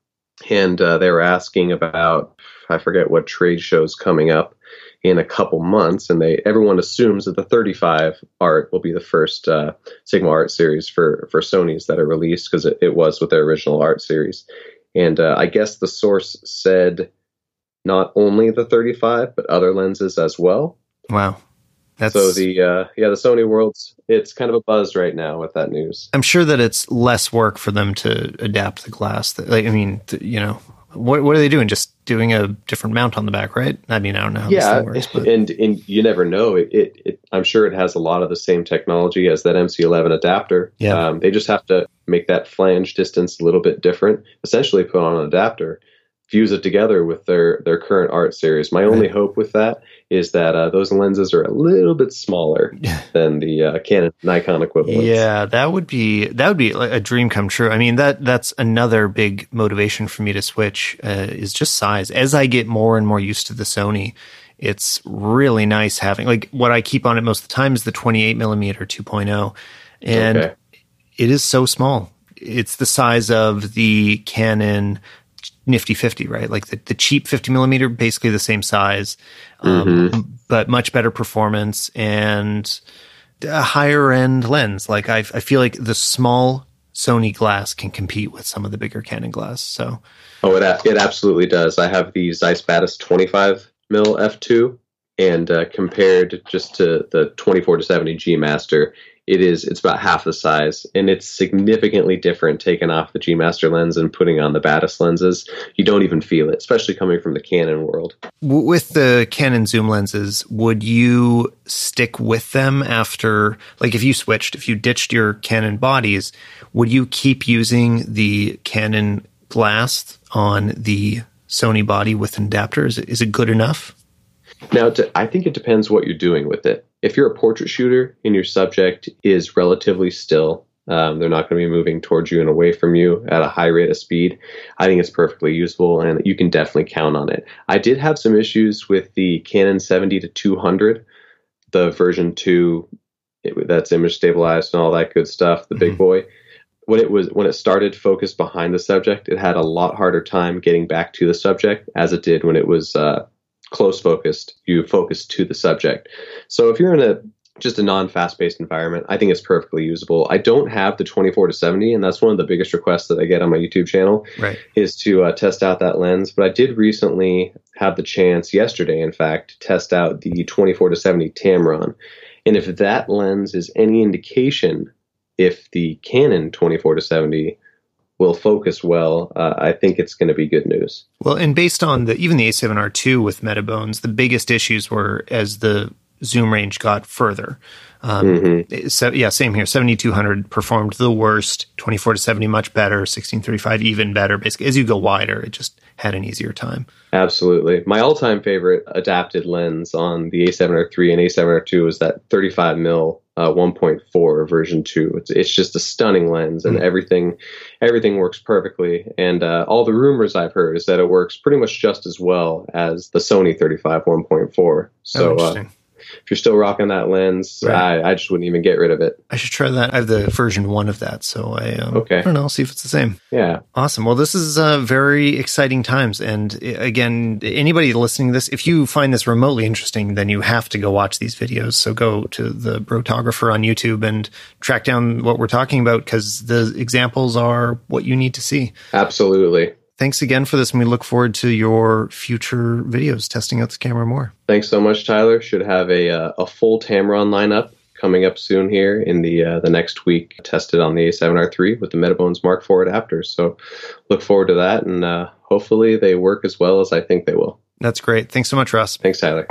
Speaker 2: and uh, they were asking about I forget what trade show's coming up in a couple months, and they everyone assumes that the 35 art will be the first uh, Sigma art series for for Sony's that are released because it, it, was with their original art series. And uh, I guess the source said not only the 35 but other lenses as well.
Speaker 1: Wow.
Speaker 2: That's, so the uh, yeah the Sony world's it's kind of a buzz right now with that news.
Speaker 1: I'm sure that it's less work for them to adapt the glass. That, like, I mean, you know, what what are they doing? Just doing a different mount on the back, right? I mean, I don't know how yeah, works,
Speaker 2: and and you never know. It, it, it, I'm sure it has a lot of the same technology as that MC11 adapter.
Speaker 1: Yeah,
Speaker 2: um, they just have to make that flange distance a little bit different. Essentially, put on an adapter fuse it together with their their current art series. My only right. hope with that is that uh, those lenses are a little bit smaller than the uh, Canon Nikon equivalent.
Speaker 1: Yeah, that would be that would be a dream come true. I mean that that's another big motivation for me to switch uh, is just size. As I get more and more used to the Sony, it's really nice having like what I keep on it most of the time is the 28 millimeter 2.0, and okay. it is so small. It's the size of the Canon nifty 50 right? Like the, the cheap 50 millimeter basically the same size um, mm-hmm. but much better performance and a higher end lens. Like I, I feel like the small sony glass can compete with some of the bigger canon glass so.
Speaker 2: Oh it, it absolutely does. I have the zeiss batis 25 mil f2 and uh, compared just to the 24 to 70 g master it is it's about half the size and it's significantly different taking off the G Master lens and putting on the Batis lenses. You don't even feel it, especially coming from the Canon world.
Speaker 1: With the Canon zoom lenses, would you stick with them after like if you switched, if you ditched your Canon bodies, would you keep using the Canon glass on the Sony body with an adapter? Is it, is it good enough?
Speaker 2: Now, to, I think it depends what you're doing with it. If you're a portrait shooter and your subject is relatively still, um, they're not going to be moving towards you and away from you at a high rate of speed. I think it's perfectly useful and you can definitely count on it. I did have some issues with the Canon 70 to 200, the version 2 it, that's image stabilized and all that good stuff, the mm-hmm. big boy. When it was when it started focused behind the subject, it had a lot harder time getting back to the subject as it did when it was uh, close focused, you focus to the subject. So if you're in a just a non-fast paced environment, I think it's perfectly usable. I don't have the 24 to 70, and that's one of the biggest requests that I get on my YouTube channel
Speaker 1: right.
Speaker 2: is to uh, test out that lens. But I did recently have the chance yesterday, in fact, to test out the 24 to 70 Tamron. And if that lens is any indication, if the Canon 24 to 70 will focus well, uh, I think it's going to be good news.
Speaker 1: Well, and based on the even the A7R2 with Metabones, the biggest issues were as the zoom range got further. Um, mm-hmm. So yeah, same here. Seventy two hundred performed the worst. Twenty four to seventy much better. Sixteen thirty five even better. Basically, as you go wider, it just had an easier time.
Speaker 2: Absolutely, my all time favorite adapted lens on the A7R3 and A7R2 is that thirty five mil uh, 1.4 version 2 it's, it's just a stunning lens and mm. everything everything works perfectly and uh, all the rumors i've heard is that it works pretty much just as well as the sony 35 1.4 so oh, uh, if you're still rocking that lens, right. I, I, just wouldn't even get rid of it.
Speaker 1: I should try that. I have the version one of that, so I um,
Speaker 2: okay.
Speaker 1: I don't know. I'll see if it's the same.
Speaker 2: Yeah,
Speaker 1: awesome. Well, this is uh, very exciting times, and again, anybody listening to this, if you find this remotely interesting, then you have to go watch these videos. So go to the Brotographer on YouTube and track down what we're talking about because the examples are what you need to see.
Speaker 2: Absolutely
Speaker 1: thanks again for this, and we look forward to your future videos testing out the camera more.
Speaker 2: Thanks so much, Tyler. Should have a uh, a full Tamron lineup coming up soon here in the uh, the next week. Tested on the A7R3 with the Metabones Mark IV adapters. So look forward to that, and uh, hopefully they work as well as I think they will.
Speaker 1: That's great. Thanks so much, Ross.
Speaker 2: Thanks, Tyler.